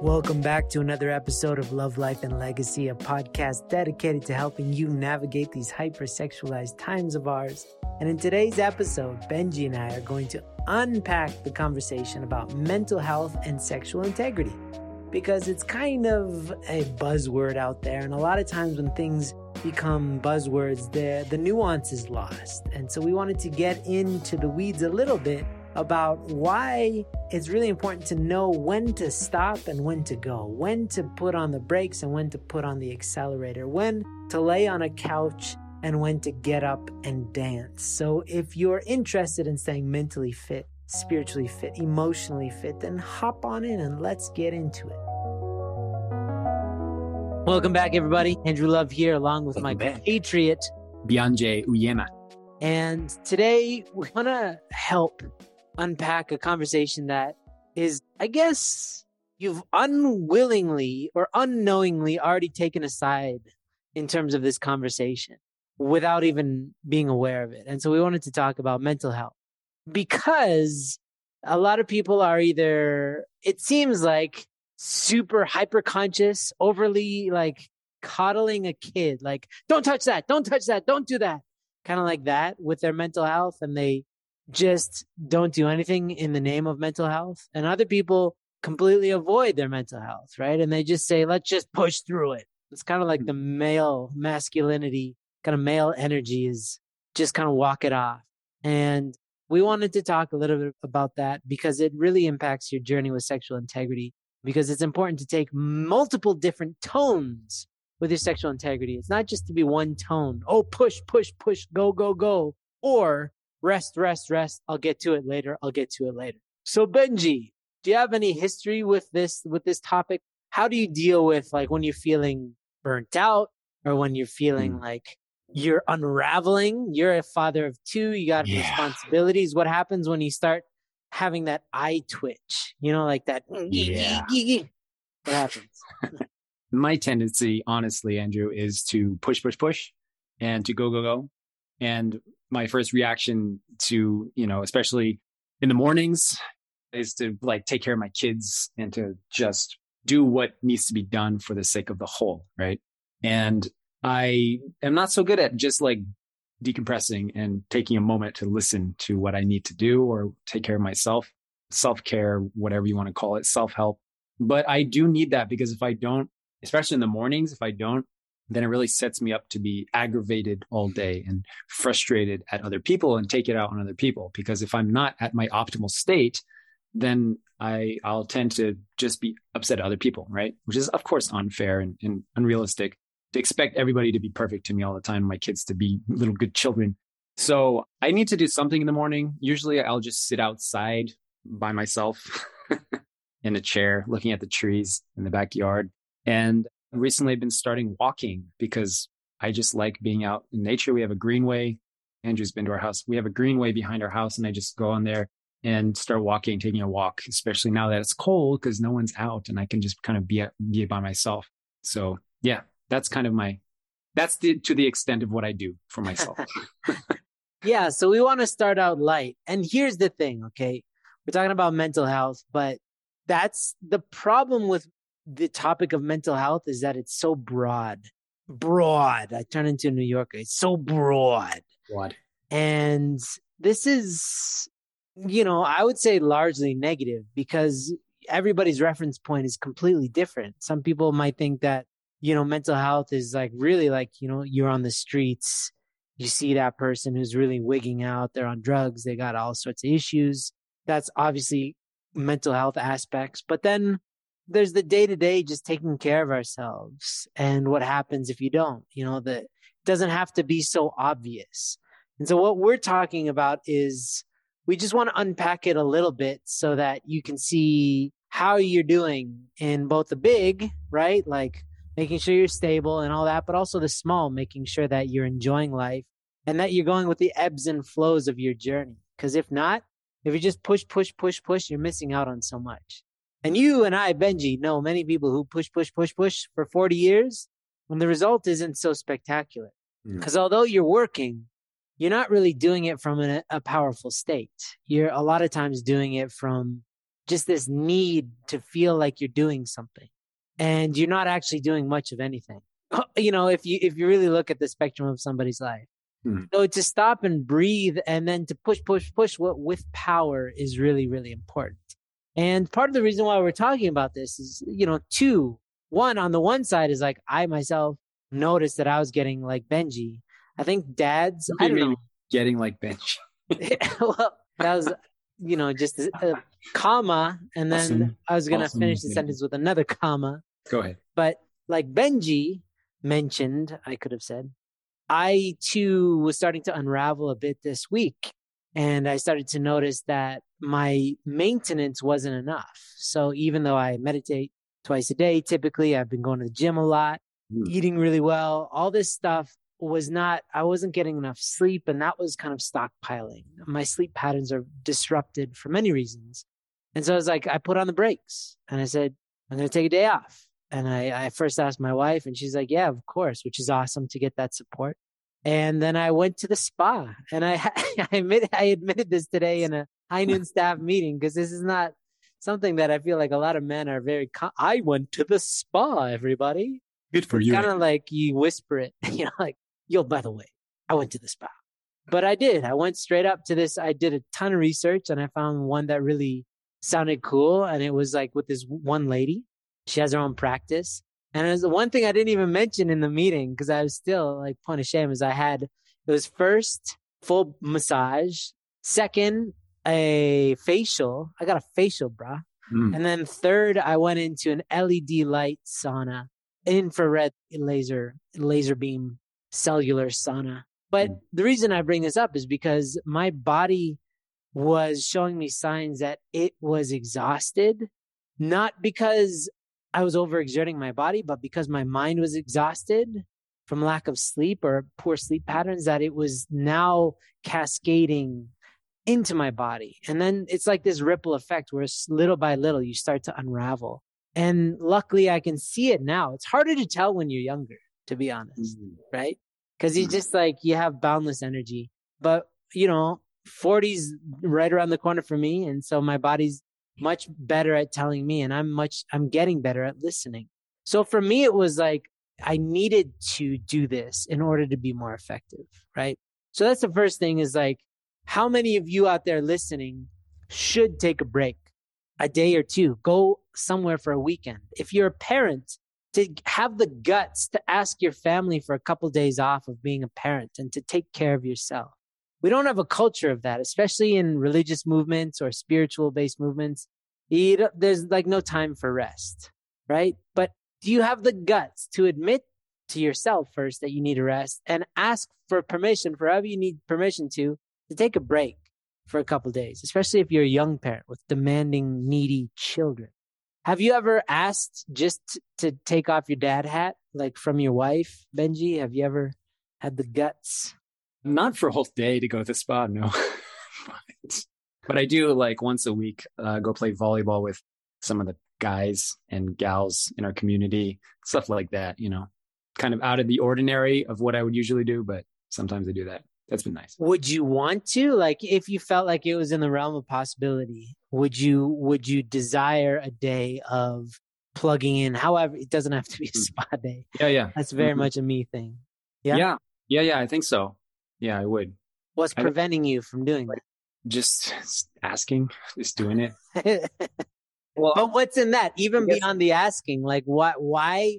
Welcome back to another episode of Love, Life, and Legacy, a podcast dedicated to helping you navigate these hypersexualized times of ours. And in today's episode, Benji and I are going to unpack the conversation about mental health and sexual integrity because it's kind of a buzzword out there. And a lot of times when things become buzzwords, the, the nuance is lost. And so we wanted to get into the weeds a little bit about why it's really important to know when to stop and when to go, when to put on the brakes and when to put on the accelerator, when to lay on a couch and when to get up and dance. So if you're interested in staying mentally fit, spiritually fit, emotionally fit, then hop on in and let's get into it. Welcome back, everybody. Andrew Love here, along with Welcome my back. patriot. Benji Uyema. And today we want to help unpack a conversation that is, I guess, you've unwillingly or unknowingly already taken aside in terms of this conversation without even being aware of it. And so we wanted to talk about mental health because a lot of people are either, it seems like, super hyper conscious, overly like coddling a kid, like, don't touch that, don't touch that, don't do that kind of like that with their mental health and they just don't do anything in the name of mental health. And other people completely avoid their mental health, right? And they just say, let's just push through it. It's kind of like hmm. the male masculinity, kind of male energy is just kind of walk it off. And we wanted to talk a little bit about that because it really impacts your journey with sexual integrity because it's important to take multiple different tones with your sexual integrity. It's not just to be one tone. Oh, push, push, push, go, go, go. Or rest, rest, rest. I'll get to it later. I'll get to it later. So Benji, do you have any history with this, with this topic? How do you deal with like when you're feeling burnt out or when you're feeling Mm. like you're unraveling? You're a father of two. You got Yeah. responsibilities. What happens when you start having that eye twitch? You know, like that. Yeah. What happens? My tendency, honestly, Andrew, is to push, push, push and to go, go, go. And my first reaction to, you know, especially in the mornings is to like take care of my kids and to just do what needs to be done for the sake of the whole. Right. And I am not so good at just like decompressing and taking a moment to listen to what I need to do or take care of myself, self care, whatever you want to call it, self help. But I do need that because if I don't, especially in the mornings, if I don't, then it really sets me up to be aggravated all day and frustrated at other people and take it out on other people. Because if I'm not at my optimal state, then I, I'll tend to just be upset at other people, right? Which is, of course, unfair and, and unrealistic to expect everybody to be perfect to me all the time, my kids to be little good children. So I need to do something in the morning. Usually I'll just sit outside by myself in a chair, looking at the trees in the backyard. And recently I've been starting walking because I just like being out in nature. We have a greenway. Andrew's been to our house. We have a greenway behind our house and I just go on there and start walking, taking a walk, especially now that it's cold because no one's out and I can just kind of be, be by myself. So yeah, that's kind of my, that's the, to the extent of what I do for myself. Yeah, so we want to start out light. And here's the thing, okay? We're talking about mental health, but that's the problem with the topic of mental health is that it's so broad. Broad. I turn into a New Yorker. It's so broad. what? And this is, you know, I would say largely negative because everybody's reference point is completely different. Some people might think that, you know, mental health is like really like, you know, you're on the streets, you see that person who's really wigging out, they're on drugs, they got all sorts of issues. That's obviously mental health aspects. But then there's the day to day just taking care of ourselves and what happens if you don't, you know, that doesn't have to be so obvious. And so what we're talking about is we just want to unpack it a little bit so that you can see how you're doing in both the big, right? Like making sure you're stable and all that, but also the small, making sure that you're enjoying life and that you're going with the ebbs and flows of your journey. Because if not, if you just push, push, push, push, you're missing out on so much. And you and I, Benji, know many people who push, push, push, push for 40 years when the result isn't so spectacular. Mm. Because although you're working, you're not really doing it from a, a powerful state. You're a lot of times doing it from just this need to feel like you're doing something and you're not actually doing much of anything. You know, if you if you really look at the spectrum of somebody's life. Hmm. So to stop and breathe and then to push, push, push what with power is really, really important. And part of the reason why we're talking about this is, you know, two, one on the one side is like I myself noticed that I was getting like Benji. I think dads, I don't mean? know. Getting like bench. well, that was, you know, just a, comma. And then Awesome. I was going to Awesome. finish the sentence with another comma. Go ahead. But like Benji mentioned, I could have said, I too was starting to unravel a bit this week. And I started to notice that my maintenance wasn't enough. So even though I meditate twice a day, typically I've been going to the gym a lot, Hmm. eating really well, all this stuff was not, I wasn't getting enough sleep. And that was kind of stockpiling. My sleep patterns are disrupted for many reasons. And so I was like, I put on the brakes and I said, I'm going to take a day off. And I, I first asked my wife, and she's like, Yeah, of course, which is awesome to get that support. And then I went to the spa, and I I admit I admitted this today in a high noon staff meeting because this is not something that I feel like a lot of men are very. Com- I went to the spa, everybody. Good for It's you. kind of like you whisper it, you know, like, yo, by the way, I went to the spa. But I did. I went straight up to this. I did a ton of research and I found one that really sounded cool. And it was like with this one lady. She has her own practice. And it was the one thing I didn't even mention in the meeting because I was still like point of shame is I had, it was first full massage, second, a facial. I got a facial, bruh. Mm. And then third, I went into an LED light sauna, infrared laser, laser beam, cellular sauna. But Mm. the reason I bring this up is because my body was showing me signs that it was exhausted, not because I was overexerting my body, but because my mind was exhausted from lack of sleep or poor sleep patterns, that it was now cascading into my body. And then it's like this ripple effect where little by little you start to unravel. And luckily I can see it now. It's harder to tell when you're younger, to be honest, Mm. right? Because you Mhm. just like, you have boundless energy. But, you know, 40's right around the corner for me. And so my body's much better at telling me and I'm much, I'm getting better at listening. So for me, it was like, I needed to do this in order to be more effective, right? So that's the first thing is like, how many of you out there listening should take a break, a day or two, go somewhere for a weekend? If you're a parent, to have the guts to ask your family for a couple days off of being a parent and to take care of yourself. We don't have a culture of that, especially in religious movements or spiritual based movements. You there's like no time for rest, right? But do you have the guts to admit to yourself first that you need a rest and ask for permission, for whoever you need permission to, to take a break for a couple days, especially if you're a young parent with demanding, needy children. Have you ever asked just to take off your dad hat, like from your wife, Benji? Have you ever had the guts? Not for a whole day to go to the spa, no. but, but I do like once a week uh, go play volleyball with some of the guys and gals in our community, stuff like that. You know, kind of out of the ordinary of what I would usually do, but sometimes I do that. That's been nice. Would you want to, like, if you felt like it was in the realm of possibility, would you would you desire a day of plugging in? However, it doesn't have to be a Mm. spa day. Yeah, yeah, That's very Mhm. much a me thing. Yeah? yeah, yeah, yeah. I think so. Yeah, I would. What's I- preventing you from doing that? Just asking, just doing it. Well, But what's in that? Even guess- beyond the asking, like what why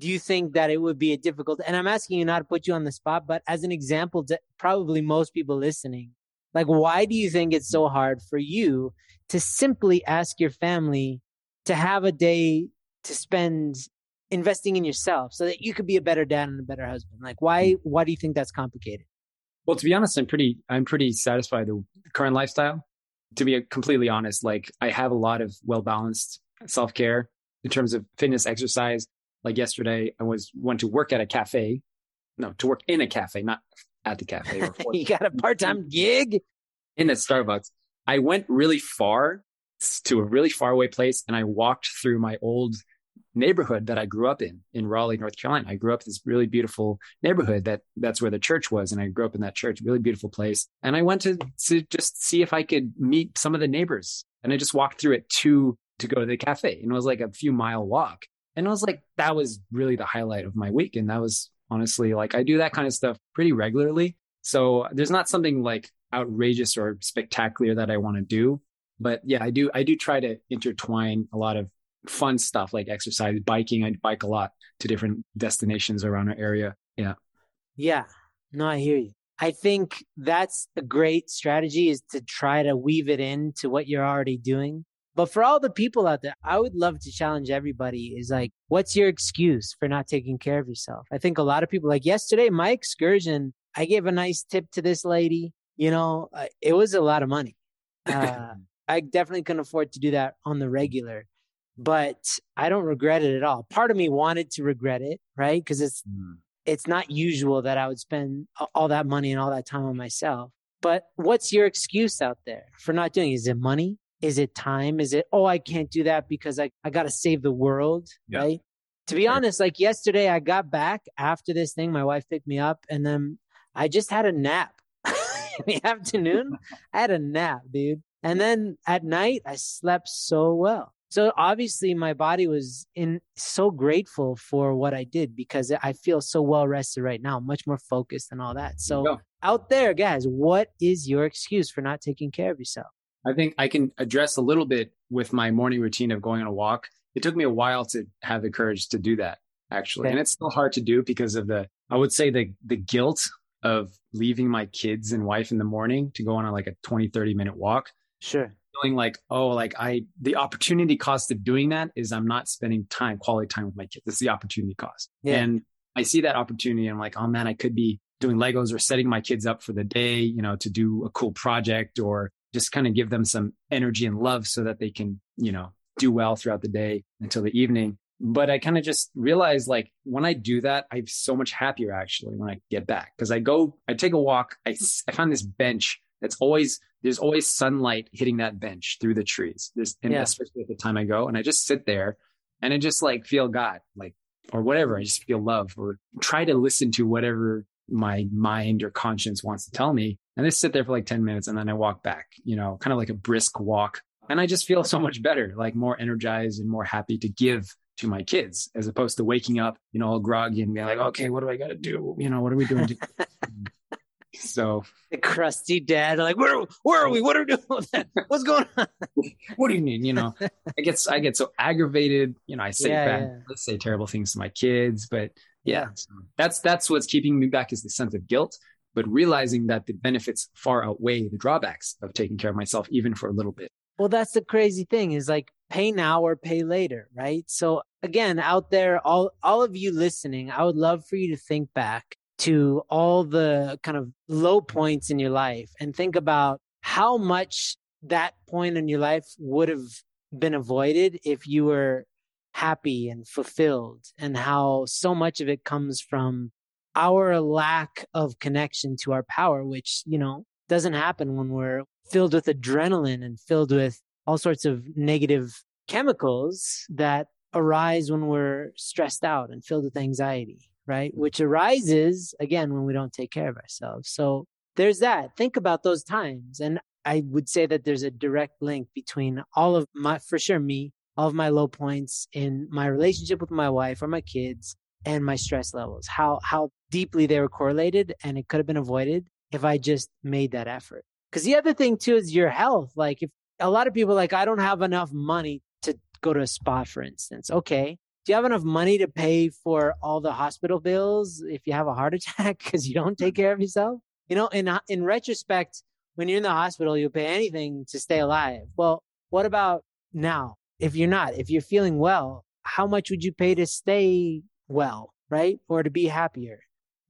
do you think that it would be a difficult and I'm asking you not to put you on the spot, but as an example to probably most people listening, like why do you think it's so hard for you to simply ask your family to have a day to spend investing in yourself so that you could be a better dad and a better husband? Like why why do you think that's complicated? Well, to be honest, I'm pretty I'm pretty satisfied with the current lifestyle. To be completely honest, like I have a lot of well balanced self care in terms of fitness, exercise. Like yesterday, I was went to work at a cafe, no, to work in a cafe, not at the cafe you got a part-time gig? in a Starbucks. I went really far to a really far away place, and I walked through my old neighborhood that I grew up in, in Raleigh, North Carolina. I grew up in this really beautiful neighborhood that that's where the church was. And I grew up in that church, really beautiful place. And I went to, to just see if I could meet some of the neighbors. And I just walked through it to, to go to the cafe. And it was like a few mile walk. And I was like, that was really the highlight of my week. And that was honestly like, I do that kind of stuff pretty regularly. So there's not something like outrageous or spectacular that I want to do. But yeah, I do, I do try to intertwine a lot of fun stuff like exercise, biking. I bike a lot to different destinations around our area. Yeah. Yeah. No, I hear you. I think that's a great strategy is to try to weave it into what you're already doing. But for all the people out there, I would love to challenge everybody is like, what's your excuse for not taking care of yourself? I think a lot of people, like yesterday, my excursion, I gave a nice tip to this lady. You know, uh, it was a lot of money. Uh, I definitely couldn't afford to do that on the regular but I don't regret it at all. Part of me wanted to regret it, right? Because it's mm. it's not usual that I would spend all that money and all that time on myself. But what's your excuse out there for not doing? It? Is it money? Is it time? Is it oh I can't do that because I I got to save the world, yeah. right? To be right. honest, like yesterday I got back after this thing, my wife picked me up and then I just had a nap. in the afternoon, I had a nap, dude. And then at night I slept so well. So obviously my body was in so grateful for what I did because I feel so well rested right now, much more focused and all that. So out there, guys, what is your excuse for not taking care of yourself? I think I can address a little bit with my morning routine of going on a walk. It took me a while to have the courage to do that actually. Okay. And it's still hard to do because of the I would say the the guilt of leaving my kids and wife in the morning to go on a, like a 20 30 minute walk. Sure feeling like, oh, like I, the opportunity cost of doing that is I'm not spending time, quality time with my kids. It's the opportunity cost. Yeah. And I see that opportunity. And I'm like, oh man, I could be doing Legos or setting my kids up for the day, you know, to do a cool project or just kind of give them some energy and love so that they can, you know, do well throughout the day until the evening. But I kind of just realized like when I do that, I'm so much happier actually when I get back because I go, I take a walk. I, I found this bench that's always there's always sunlight hitting that bench through the trees. This, and yeah. especially at the time I go, and I just sit there, and I just like feel God, like or whatever. I just feel love, or try to listen to whatever my mind or conscience wants to tell me, and just sit there for like ten minutes, and then I walk back. You know, kind of like a brisk walk, and I just feel so much better, like more energized and more happy to give to my kids as opposed to waking up, you know, all groggy and being like, okay, what do I got to do? You know, what are we doing? So the crusty dad, like, where, where are we? What are we doing? What's going on? what do you mean? You know, I get, I get so aggravated. You know, I say yeah, bad, yeah. I say terrible things to my kids, but yeah, so that's that's what's keeping me back is the sense of guilt. But realizing that the benefits far outweigh the drawbacks of taking care of myself, even for a little bit. Well, that's the crazy thing is like pay now or pay later, right? So again, out there, all all of you listening, I would love for you to think back to all the kind of low points in your life and think about how much that point in your life would have been avoided if you were happy and fulfilled and how so much of it comes from our lack of connection to our power which you know doesn't happen when we're filled with adrenaline and filled with all sorts of negative chemicals that arise when we're stressed out and filled with anxiety right? Which arises again when we don't take care of ourselves. So there's that. Think about those times. And I would say that there's a direct link between all of my, for sure, me, all of my low points in my relationship with my wife or my kids and my stress levels, how, how deeply they were correlated and it could have been avoided if I just made that effort. Cause the other thing too is your health. Like if a lot of people like, I don't have enough money to go to a spa, for instance. Okay do you have enough money to pay for all the hospital bills if you have a heart attack because you don't take care of yourself? You know, in in retrospect, when you're in the hospital, you'll pay anything to stay alive. Well, what about now? If you're not, if you're feeling well, how much would you pay to stay well, right? Or to be happier?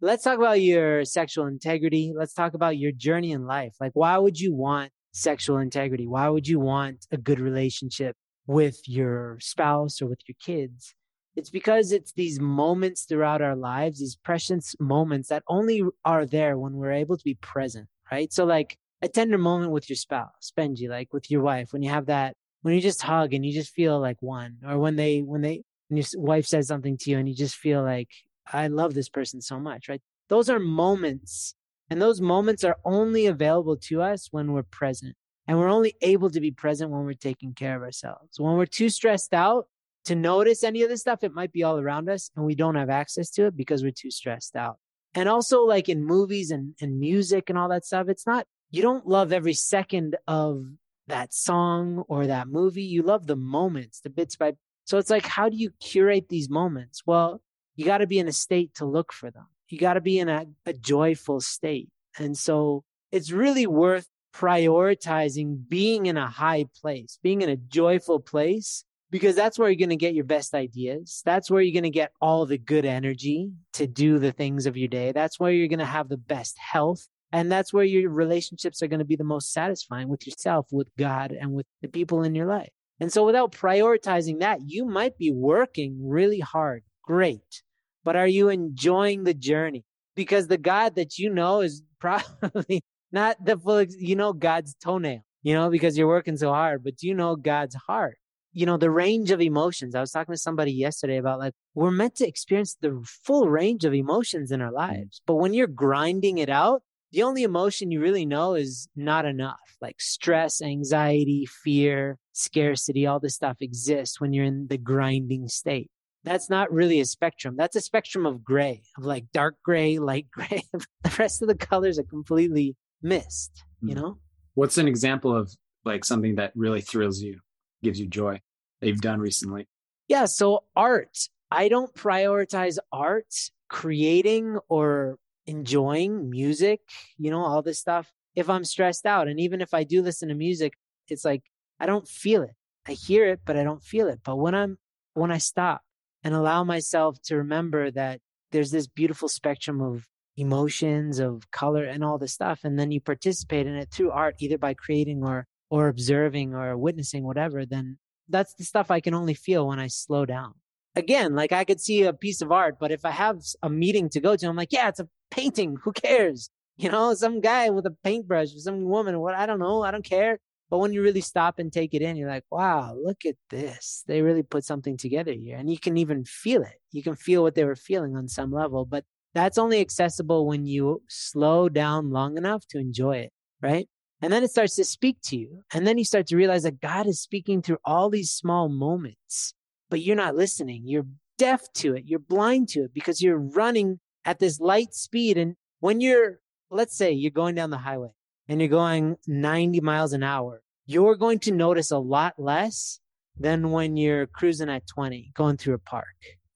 Let's talk about your sexual integrity. Let's talk about your journey in life. Like, why would you want sexual integrity? Why would you want a good relationship with your spouse or with your kids? It's because it's these moments throughout our lives, these precious moments that only are there when we're able to be present, right? So like a tender moment with your spouse, Benji, like with your wife, when you have that, when you just hug and you just feel like one, or when they, when they, and your wife says something to you and you just feel like, I love this person so much, right? Those are moments. And those moments are only available to us when we're present. And we're only able to be present when we're taking care of ourselves. When we're too stressed out to notice any of this stuff, it might be all around us and we don't have access to it because we're too stressed out. And also, like in movies and, and music and all that stuff, it's not, you don't love every second of that song or that movie. You love the moments, the bits by. So it's like, how do you curate these moments? Well, you got to be in a state to look for them. You got to be in a, a joyful state. And so it's really worth prioritizing being in a high place, being in a joyful place, because that's where you're going to get your best ideas. That's where you're going to get all the good energy to do the things of your day. That's where you're going to have the best health. And that's where your relationships are going to be the most satisfying with yourself, with God, and with the people in your life. And so without prioritizing that, you might be working really hard. Great. But are you enjoying the journey? Because the God that you know is probably not the full, you know, God's toenail, you know, because you're working so hard, but do you know God's heart. You know, the range of emotions. I was talking to somebody yesterday about like, we're meant to experience the full range of emotions in our lives. But when you're grinding it out, the only emotion you really know is not enough. Like stress, anxiety, fear, scarcity, all this stuff exists when you're in the grinding state. That's not really a spectrum. That's a spectrum of gray, of like dark gray, light gray. the rest of the colors are completely missed, you hmm. know? What's an example of like something that really thrills you, gives you joy that you've done recently? Yeah. So art, I don't prioritize art, creating or enjoying music, you know, all this stuff if I'm stressed out. And even if I do listen to music, it's like I don't feel it. I hear it, but I don't feel it. But when I'm, when I stop and allow myself to remember that there's this beautiful spectrum of emotions, of color and all this stuff, and then you participate in it through art, either by creating or, or observing or witnessing, whatever, then that's the stuff I can only feel when I slow down. Again, like I could see a piece of art, but if I have a meeting to go to, I'm like, yeah, it's a painting. Who cares? You know, some guy with a paintbrush, some woman, what I don't know, I don't care. But when you really stop and take it in, you're like, wow, look at this. They really put something together here. And you can even feel it. You can feel what they were feeling on some level. But that's only accessible when you slow down long enough to enjoy it, right? And then it starts to speak to you. And then you start to realize that God is speaking through all these small moments, but you're not listening. You're deaf to it. You're blind to it because you're running at this light speed. And when you're, let's say you're going down the highway and you're going 90 miles an hour, you're going to notice a lot less than when you're cruising at 20 going through a park.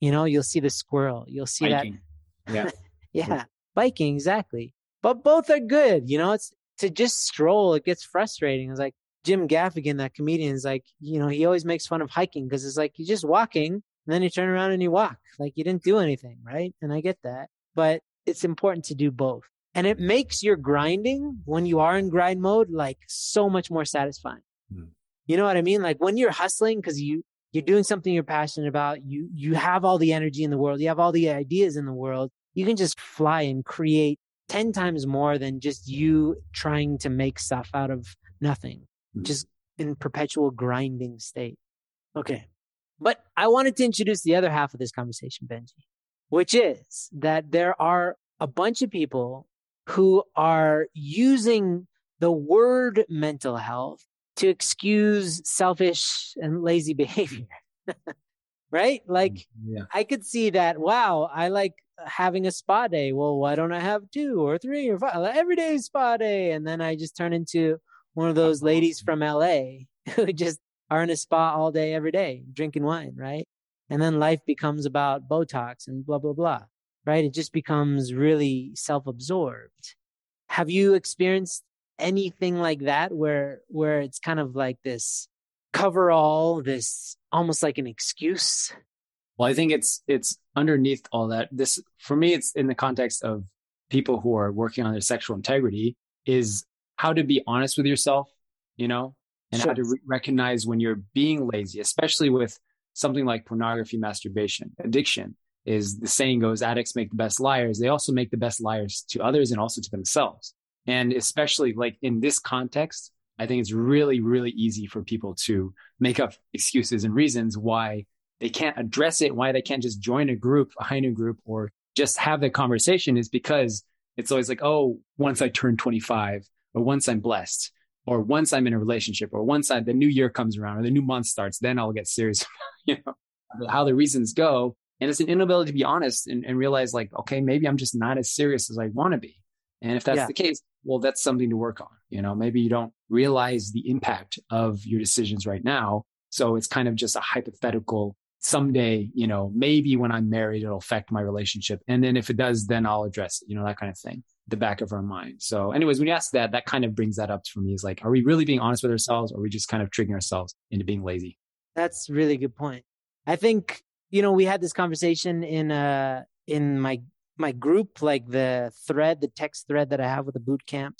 You know, you'll see the squirrel, you'll see biking. that. Yeah. yeah. Biking, exactly. But both are good. You know, it's to just stroll, it gets frustrating. It's like Jim Gaffigan, that comedian, is like, you know, he always makes fun of hiking because it's like you're just walking and then you turn around and you walk. Like you didn't do anything, right? And I get that but it's important to do both. And it makes your grinding when you are in grind mode, like so much more satisfying. Mm. You know what I mean? Like when you're hustling because you, you're doing something you're passionate about, you, you have all the energy in the world, you have all the ideas in the world, you can just fly and create 10 times more than just you trying to make stuff out of nothing, mm. just in perpetual grinding state. Okay. But I wanted to introduce the other half of this conversation, Benji which is that there are a bunch of people who are using the word mental health to excuse selfish and lazy behavior. Right? Like, mm, yeah. I could see that. Wow, I like having a spa day. Well, why don't I have two or three or five? Every day spa day. And then I just turn into one of those ladies from LA who just are in a spa all day, every day, drinking wine, right? And then life becomes about Botox and blah, blah, blah, right? It just becomes really self absorbed. Have you experienced anything like that where, where it's kind of like this cover all, this almost like an excuse? Well, I think it's, it's underneath all that. This, for me, it's in the context of people who are working on their sexual integrity is how to be honest with yourself, you know, and sure. how to re- recognize when you're being lazy, especially with something like pornography, masturbation, addiction is the saying goes, addicts make the best liars. They also make the best liars to others and also to themselves. And especially like in this context, I think it's really, really easy for people to make up excuses and reasons why they can't address it, why they can't just join a group, a noon group, or just have the conversation is because it's always like, oh, once I turn 25 or once I'm blessed or once I'm in a relationship or once I, the new year comes around or the new month starts, then I'll get serious, you know, how the reasons go. And it's an inability to be honest and, and realize like, okay, maybe I'm just not as serious as I want to be. And if that's yeah. the case, well, that's something to work on. You know, maybe you don't realize the impact of your decisions right now. So it's kind of just a hypothetical someday, you know, maybe when I'm married, it'll affect my relationship. And then if it does, then I'll address it, you know, that kind of thing, the back of our mind. So, anyways, when you ask that, that kind of brings that up for me is like, are we really being honest with ourselves or are we just kind of tricking ourselves into being lazy? That's really good point. I think, you know, we had this conversation in, uh, in my, my group, like the thread, the text thread that I have with the boot camp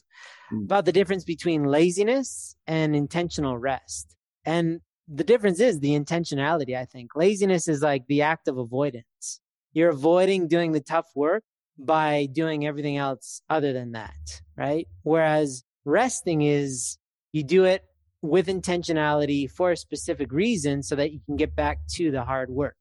mm. about the difference between laziness and intentional rest. And the difference is the intentionality, I think. Laziness is like the act of avoidance. You're avoiding doing the tough work by doing everything else other than that, right? Whereas resting is you do it with intentionality for a specific reason so that you can get back to the hard work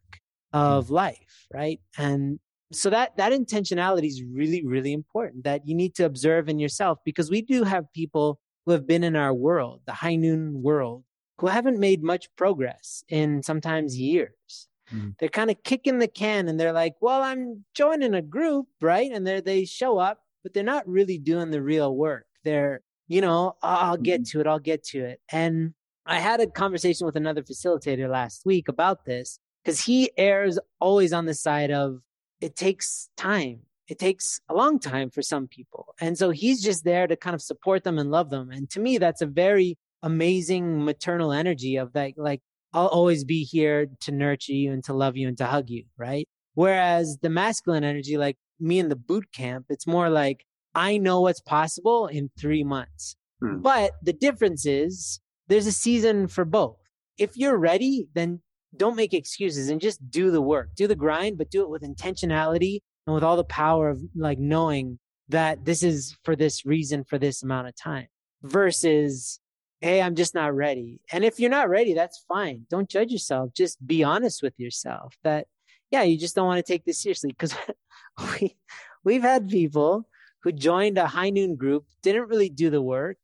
of life, right? And so that that intentionality is really really important that you need to observe in yourself because we do have people who have been in our world, the high noon world, who haven't made much progress in sometimes years. Mm. They're kind of kicking the can and they're like, well, I'm joining a group, right? And they they show up, but they're not really doing the real work. They're, you know, oh, I'll get mm-hmm. to it, I'll get to it. And I had a conversation with another facilitator last week about this because he errs always on the side of it takes time. It takes a long time for some people. And so he's just there to kind of support them and love them. And to me, that's a very amazing maternal energy of that, like, I'll always be here to nurture you and to love you and to hug you, right? Whereas the masculine energy, like me in the boot camp, it's more like, I know what's possible in three months. Hmm. But the difference is there's a season for both. If you're ready, then don't make excuses and just do the work, do the grind, but do it with intentionality and with all the power of like knowing that this is for this reason for this amount of time versus hey, I'm just not ready. And if you're not ready, that's fine. Don't judge yourself. Just be honest with yourself that, yeah, you just don't want to take this seriously. Because we, we've had people who joined a high noon group, didn't really do the work,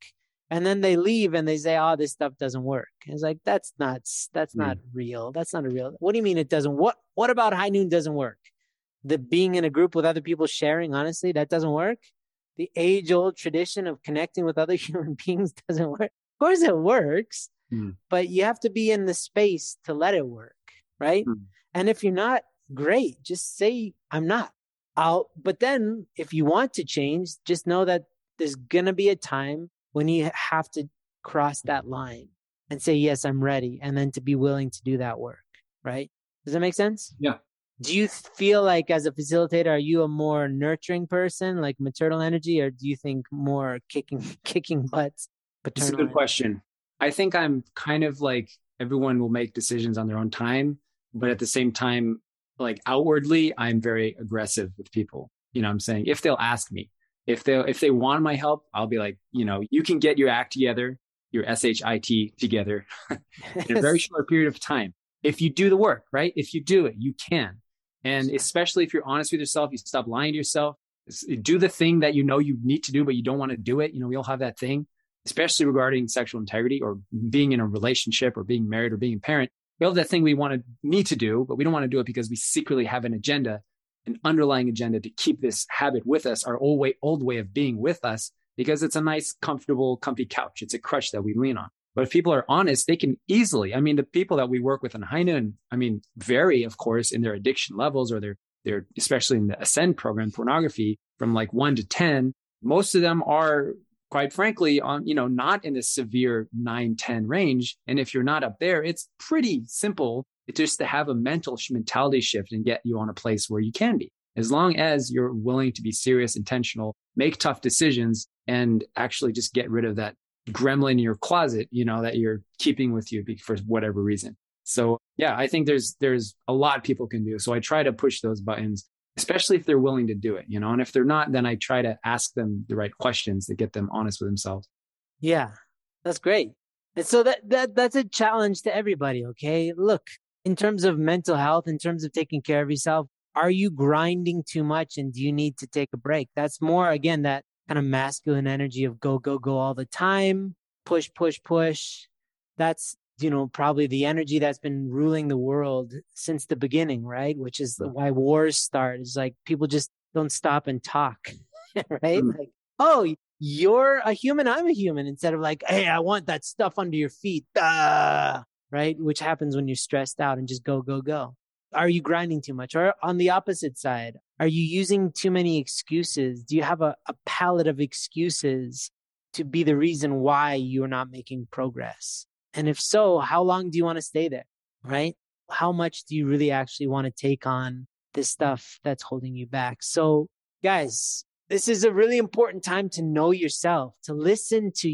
and then they leave and they say, "Oh, this stuff doesn't work." And it's like that's not that's not mm. real. That's not a real. What do you mean it doesn't? What What about high noon doesn't work? The being in a group with other people sharing, honestly, that doesn't work. The age old tradition of connecting with other human beings doesn't work Of course it works, mm. but you have to be in the space to let it work, right? Mm. And if you're not, great, just say I'm not. I'll but then if you want to change, just know that there's going to be a time when you have to cross that line and say yes, I'm ready and then to be willing to do that work, right? Does that make sense? Yeah. Do you feel like as a facilitator are you a more nurturing person like maternal energy or do you think more kicking kicking butts Paternal It's a good question. I think I'm kind of like everyone will make decisions on their own time, but at the same time, like outwardly, I'm very aggressive with people. You know I'm saying? If they'll ask me, if they if they want my help, I'll be like, you know, you can get your act together, your SHIT together in a very short period of time. If you do the work, right? If you do it, you can. And especially if you're honest with yourself, you stop lying to yourself, do the thing that you know you need to do, but you don't want to do it. You know, we all have that thing especially regarding sexual integrity or being in a relationship or being married or being a parent. We have that thing we want to need to do, but we don't want to do it because we secretly have an agenda, an underlying agenda to keep this habit with us, our old way, old way of being with us, because it's a nice, comfortable, comfy couch. It's a crutch that we lean on. But if people are honest, they can easily, I mean, the people that we work with in Noon, I mean, vary, of course, in their addiction levels or their, their, especially in the Ascend program, pornography from like one to 10. Most of them are quite frankly, on, you know, not in the severe 9, 10 range. And if you're not up there, it's pretty simple just to have a mental mentality shift and get you on a place where you can be. As long as you're willing to be serious, intentional, make tough decisions and actually just get rid of that gremlin in your closet, you know, that you're keeping with you for whatever reason. So yeah, I think there's, there's a lot people can do. So I try to push those buttons especially if they're willing to do it, you know. And if they're not, then I try to ask them the right questions to get them honest with themselves. Yeah, that's great. And so that that that's a challenge to everybody. Okay, look, in terms of mental health, in terms of taking care of yourself, are you grinding too much and do you need to take a break? That's more, again, that kind of masculine energy of go, go, go all the time, push, push, push. That's, you know, probably the energy that's been ruling the world since the beginning, right? Which is why wars start. Is like people just don't stop and talk, right? Mm. Like, oh, you're a human, I'm a human, instead of like, hey, I want that stuff under your feet. Ah, right? Which happens when you're stressed out and just go, go, go. Are you grinding too much? Or on the opposite side, are you using too many excuses? Do you have a, a palette of excuses to be the reason why you're not making progress? And if so, how long do you want to stay there? Right? How much do you really actually want to take on this stuff that's holding you back? So, guys, this is a really important time to know yourself, to listen to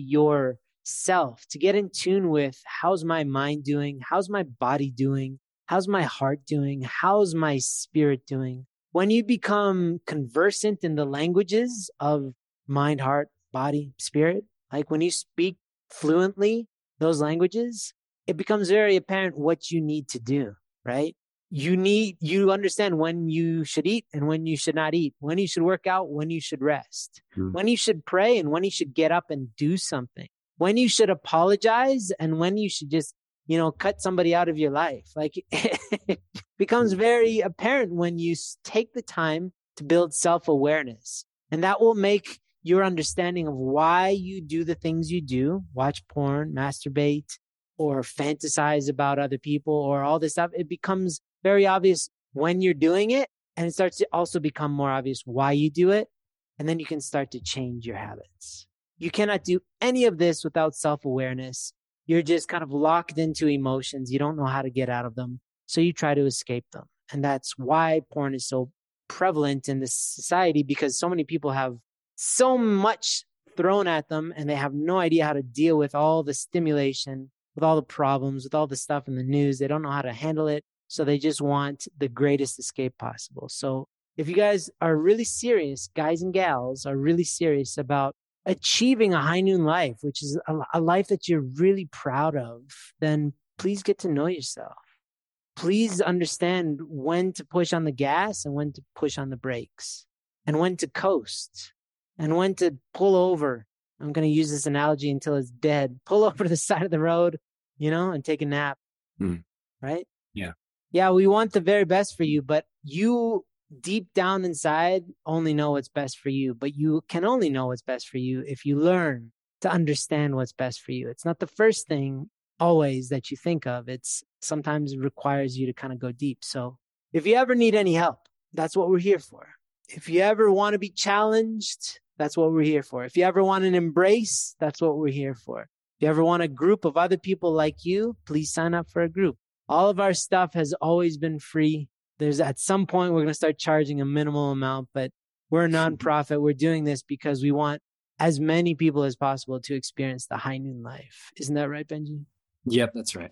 yourself, to get in tune with how's my mind doing? How's my body doing? How's my heart doing? How's my spirit doing? When you become conversant in the languages of mind, heart, body, spirit, like when you speak fluently those languages, it becomes very apparent what you need to do, right? You need, you understand when you should eat and when you should not eat, when you should work out, when you should rest, mm. when you should pray and when you should get up and do something, when you should apologize and when you should just you know, cut somebody out of your life. Like it becomes mm. very apparent when you take the time to build self awareness. And that will make your understanding of why you do the things you do, watch porn, masturbate, or fantasize about other people or all this stuff. It becomes very obvious when you're doing it. And it starts to also become more obvious why you do it. And then you can start to change your habits. You cannot do any of this without self awareness you're just kind of locked into emotions. You don't know how to get out of them. So you try to escape them. And that's why porn is so prevalent in this society because so many people have so much thrown at them and they have no idea how to deal with all the stimulation, with all the problems, with all the stuff in the news. They don't know how to handle it. So they just want the greatest escape possible. So if you guys are really serious, guys and gals are really serious about achieving a high noon life, which is a, a life that you're really proud of, then please get to know yourself. Please understand when to push on the gas and when to push on the brakes and when to coast and when to pull over. I'm going to use this analogy until it's dead. Pull over to the side of the road, you know, and take a nap. Mm. Right? Yeah. Yeah, we want the very best for you, but you deep down inside only know what's best for you, but you can only know what's best for you if you learn to understand what's best for you. It's not the first thing always that you think of. It's sometimes requires you to kind of go deep. So if you ever need any help, that's what we're here for. If you ever want to be challenged, that's what we're here for. If you ever want an embrace, that's what we're here for. If you ever want a group of other people like you, please sign up for a group. All of our stuff has always been free there's at some point we're going to start charging a minimal amount, but we're a nonprofit. We're doing this because we want as many people as possible to experience the high noon life. Isn't that right, Benji? Yep, that's right.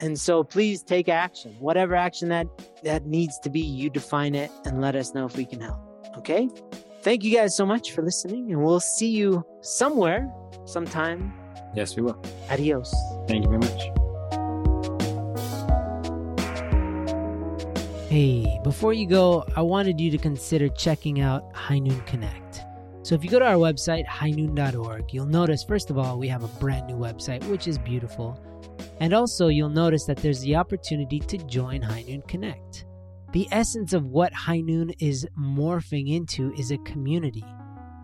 And so please take action. Whatever action that that needs to be, you define it and let us know if we can help. Okay? Thank you guys so much for listening and we'll see you somewhere sometime. Yes, we will. Adios. Thank you very much. Hey, before you go, I wanted you to consider checking out High Noon Connect. So if you go to our website, highnoon.org, you'll notice, first of all, we have a brand new website, which is beautiful. And also, you'll notice that there's the opportunity to join High Noon Connect. The essence of what High Noon is morphing into is a community.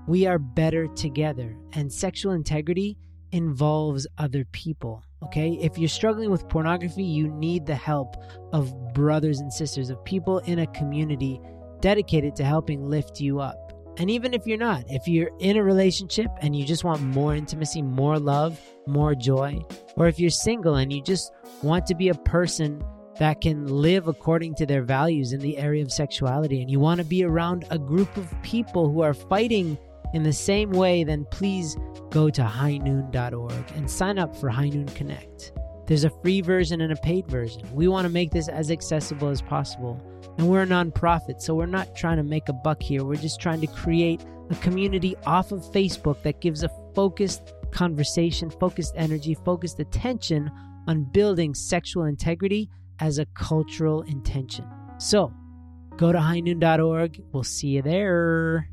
We are better together, and sexual integrity involves other people. Okay. If you're struggling with pornography, you need the help of brothers and sisters, of people in a community dedicated to helping lift you up. And even if you're not, if you're in a relationship and you just want more intimacy, more love, more joy, or if you're single and you just want to be a person that can live according to their values in the area of sexuality and you want to be around a group of people who are fighting in the same way, then please go to highnoon.org and sign up for High Noon Connect. There's a free version and a paid version. We want to make this as accessible as possible. And we're a nonprofit, so we're not trying to make a buck here. We're just trying to create a community off of Facebook that gives a focused conversation, focused energy, focused attention on building sexual integrity as a cultural intention. So go to highnoon.org. We'll see you there.